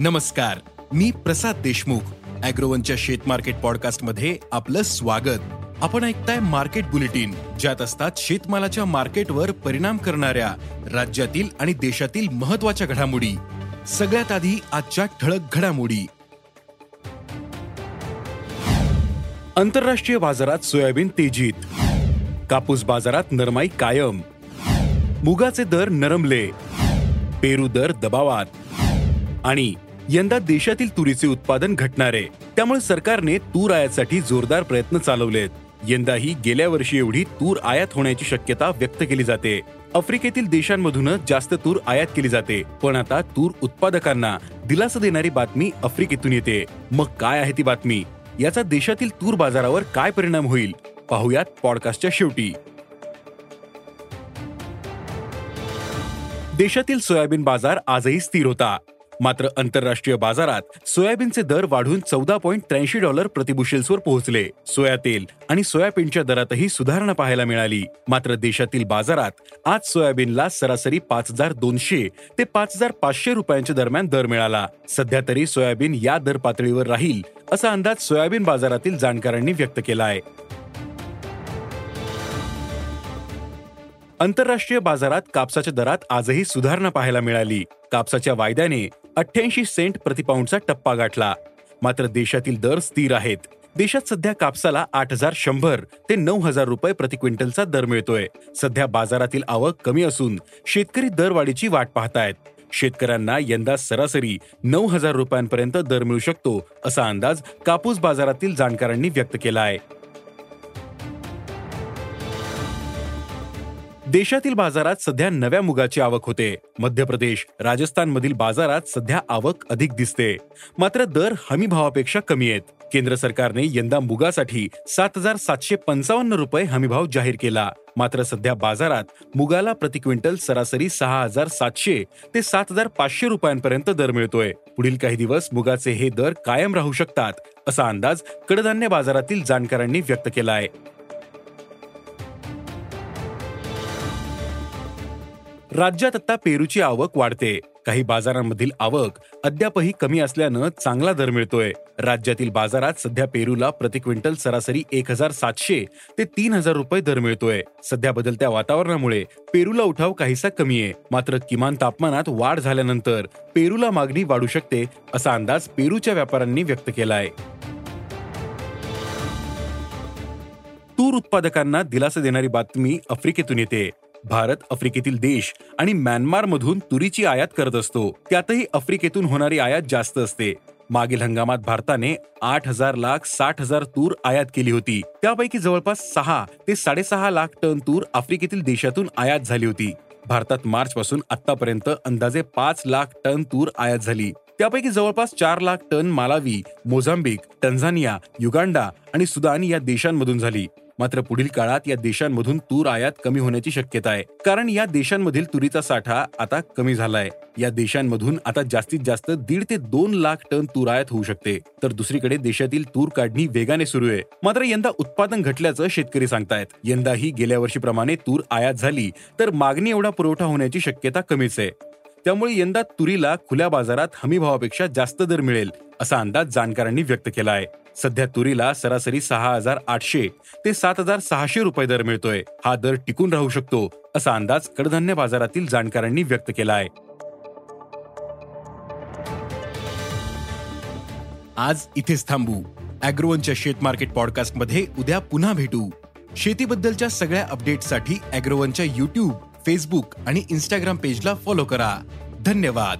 नमस्कार मी प्रसाद देशमुख अॅग्रोवनच्या शेत मार्केट पॉडकास्टमध्ये आपलं स्वागत. आपण ऐकताय मार्केट बुलेटिन ज्यात असतात शेतमालाच्या मार्केटवर परिणाम करणाऱ्या राज्यातील आणि देशातील महत्त्वाच्या घडामोडी. सगळ्यात आधी आजच्या ठळक घडामोडी. आंतरराष्ट्रीय बाजारात सोयाबीन तेजीत. कापूस बाजारात नरमाई कायम. मुगाचे दर नरमले. पेरू दर दबावात. आणि यंदा देशातील तुरीचे उत्पादन घटणार आहे. त्यामुळे सरकारने तूर आयातसाठी जोरदार प्रयत्न चालवलेत. यंदाही गेल्या वर्षी एवढी तूर आयात होण्याची शक्यता व्यक्त केली जाते. आफ्रिकेतील देशांमधूनच जास्त तूर आयात केली जाते. पण आता तूर उत्पादकांना दिलासा देणारी बातमी आफ्रिकेतून येते. मग काय आहे ती बातमी? याचा देशातील तूर बाजारावर काय परिणाम होईल? पाहुयात पॉडकास्टच्या शेवटी. देशातील सोयाबीन बाजार आजही स्थिर होता. मात्र आंतरराष्ट्रीय बाजारात सोयाबीनचे दर वाढून चौदा पॉईंट त्र्याऐंशी डॉलर प्रतिबुशेल्सवर पोहोचले. सोया तेल आणि सोयाबीनच्या दरातही सुधारणा पाहायला मिळाली. मात्र देशातील बाजारात आज सोयाबीनला सरासरी पाच हजार दोनशे ते पाच हजार पाचशे रुपयांच्या दरम्यान दर मिळाला. सध्या तरी सोयाबीन या दर पातळीवर राहील असा अंदाज सोयाबीन बाजारातील जाणकारांनी व्यक्त केला आहे आंतरराष्ट्रीय बाजारात कापसाच्या दरात आजही सुधारणा पाहायला मिळाली. कापसाच्या वायद्याने अठ्ठ्याऐंशी सेंट प्रतिपाऊंडचा टप्पा गाठला. मात्र देशातील दर स्थिर आहेत. देशात सध्या कापसाला आठ हजार शंभर ते नऊ हजार रुपये प्रति क्विंटलचा दर मिळतोय. सध्या बाजारातील आवक कमी असून शेतकरी दरवाढीची वाट पाहतायत. शेतकऱ्यांना यंदा सरासरी नऊ हजार रुपयांपर्यंत दर मिळू शकतो असा अंदाज कापूस बाजारातील जाणकारांनी व्यक्त केला आहे देशातील बाजारात सध्या नव्या मुगाची आवक होते. मध्य प्रदेश राजस्थानमधील बाजारात सध्या आवक अधिक दिसते. मात्र दर हमी भावापेक्षा कमी आहेत. केंद्र सरकारने यंदा मुगासाठी सात हजार सातशे पंचावन्न रुपये हमीभाव जाहीर केला. मात्र सध्या बाजारात मुगाला प्रति क्विंटल सरासरी सहा हजार सातशे ते सात हजार पाचशे रुपयांपर्यंत दर मिळतोय. पुढील काही दिवस मुगाचे हे दर कायम राहू शकतात असा अंदाज कडधान्य बाजारातील जाणकारांनी व्यक्त केला आहे राज्यात आता पेरूची आवक वाढते. काही बाजारांमधील आवक अद्यापही कमी असल्यानं चांगला दर मिळतोय. राज्यातील बाजारात सध्या पेरूला प्रति क्विंटल सरासरी एक हजार सातशे ते तीन हजार रुपये दर मिळतोय. सध्या बदलत्या वातावरणामुळे पेरूला उठाव काहीसा कमी आहे. मात्र किमान तापमानात वाढ झाल्यानंतर पेरूला मागणी वाढू शकते असा अंदाज पेरूच्या व्यापाऱ्यांनी व्यक्त केला आहे तूर उत्पादकांना दिलासा देणारी बातमी आफ्रिकेतून येते. भारत आफ्रिकेतील देश आणि म्यानमारमधून तुरीची आयात करत असतो. त्यातही आफ्रिकेतून होणारी आयात जास्त असते. मागील हंगामात भारताने आठ हजार लाख साठ हजार तूर आयात केली होती. त्यापैकी जवळपास सहा ते साडेसहा लाख टन तूर आफ्रिकेतील देशातून आयात झाली होती. भारतात मार्च पासून आतापर्यंत अंदाजे पाच लाख टन तूर आयात झाली. त्यापैकी जवळपास चार lakh tonne Malawi Mozambique Tanzania Uganda आणि सुदान या देशांमधून झाली. मात्र पुढील काळात या देशांमधून तूर आयात कमी होण्याची शक्यता आहे. कारण या देशांमधील तुरीचा साठा आता कमी झालाय. या देशांमधून आता जास्तीत जास्त दीड ते दोन लाख टन तूर आयात होऊ शकते. तर दुसरीकडे देशातील तूर काढणी वेगाने सुरू आहे. मात्र यंदा उत्पादन घटल्याचं शेतकरी सांगतायत. यंदाही गेल्या वर्षीप्रमाणे तूर आयात झाली तर मागणी एवढा पुरवठा होण्याची शक्यता कमीच आहे. त्यामुळे यंदा तुरीला खुल्या बाजारात हमी भावापेक्षा जास्त दर मिळेल असा अंदाज जाणकारांनी व्यक्त केला आहे. सध्या तुरीला सरासरी सहा हजार आठशे ते सात हजार सहाशे रुपये दर मिळतोय. हा दर टिकून राहू शकतो असा अंदाज कडधान्य बाजारातील जाणकारांनी व्यक्त केला आहे आज इथेच थांबू. अॅग्रोवनच्या शेत मार्केट पॉडकास्टमध्ये उद्या पुन्हा भेटू. शेतीबद्दलच्या सगळ्या अपडेटसाठी अॅग्रोवनच्या युट्यूब फेसबुक आणि इन्स्टाग्राम पेजला फॉलो करा. धन्यवाद.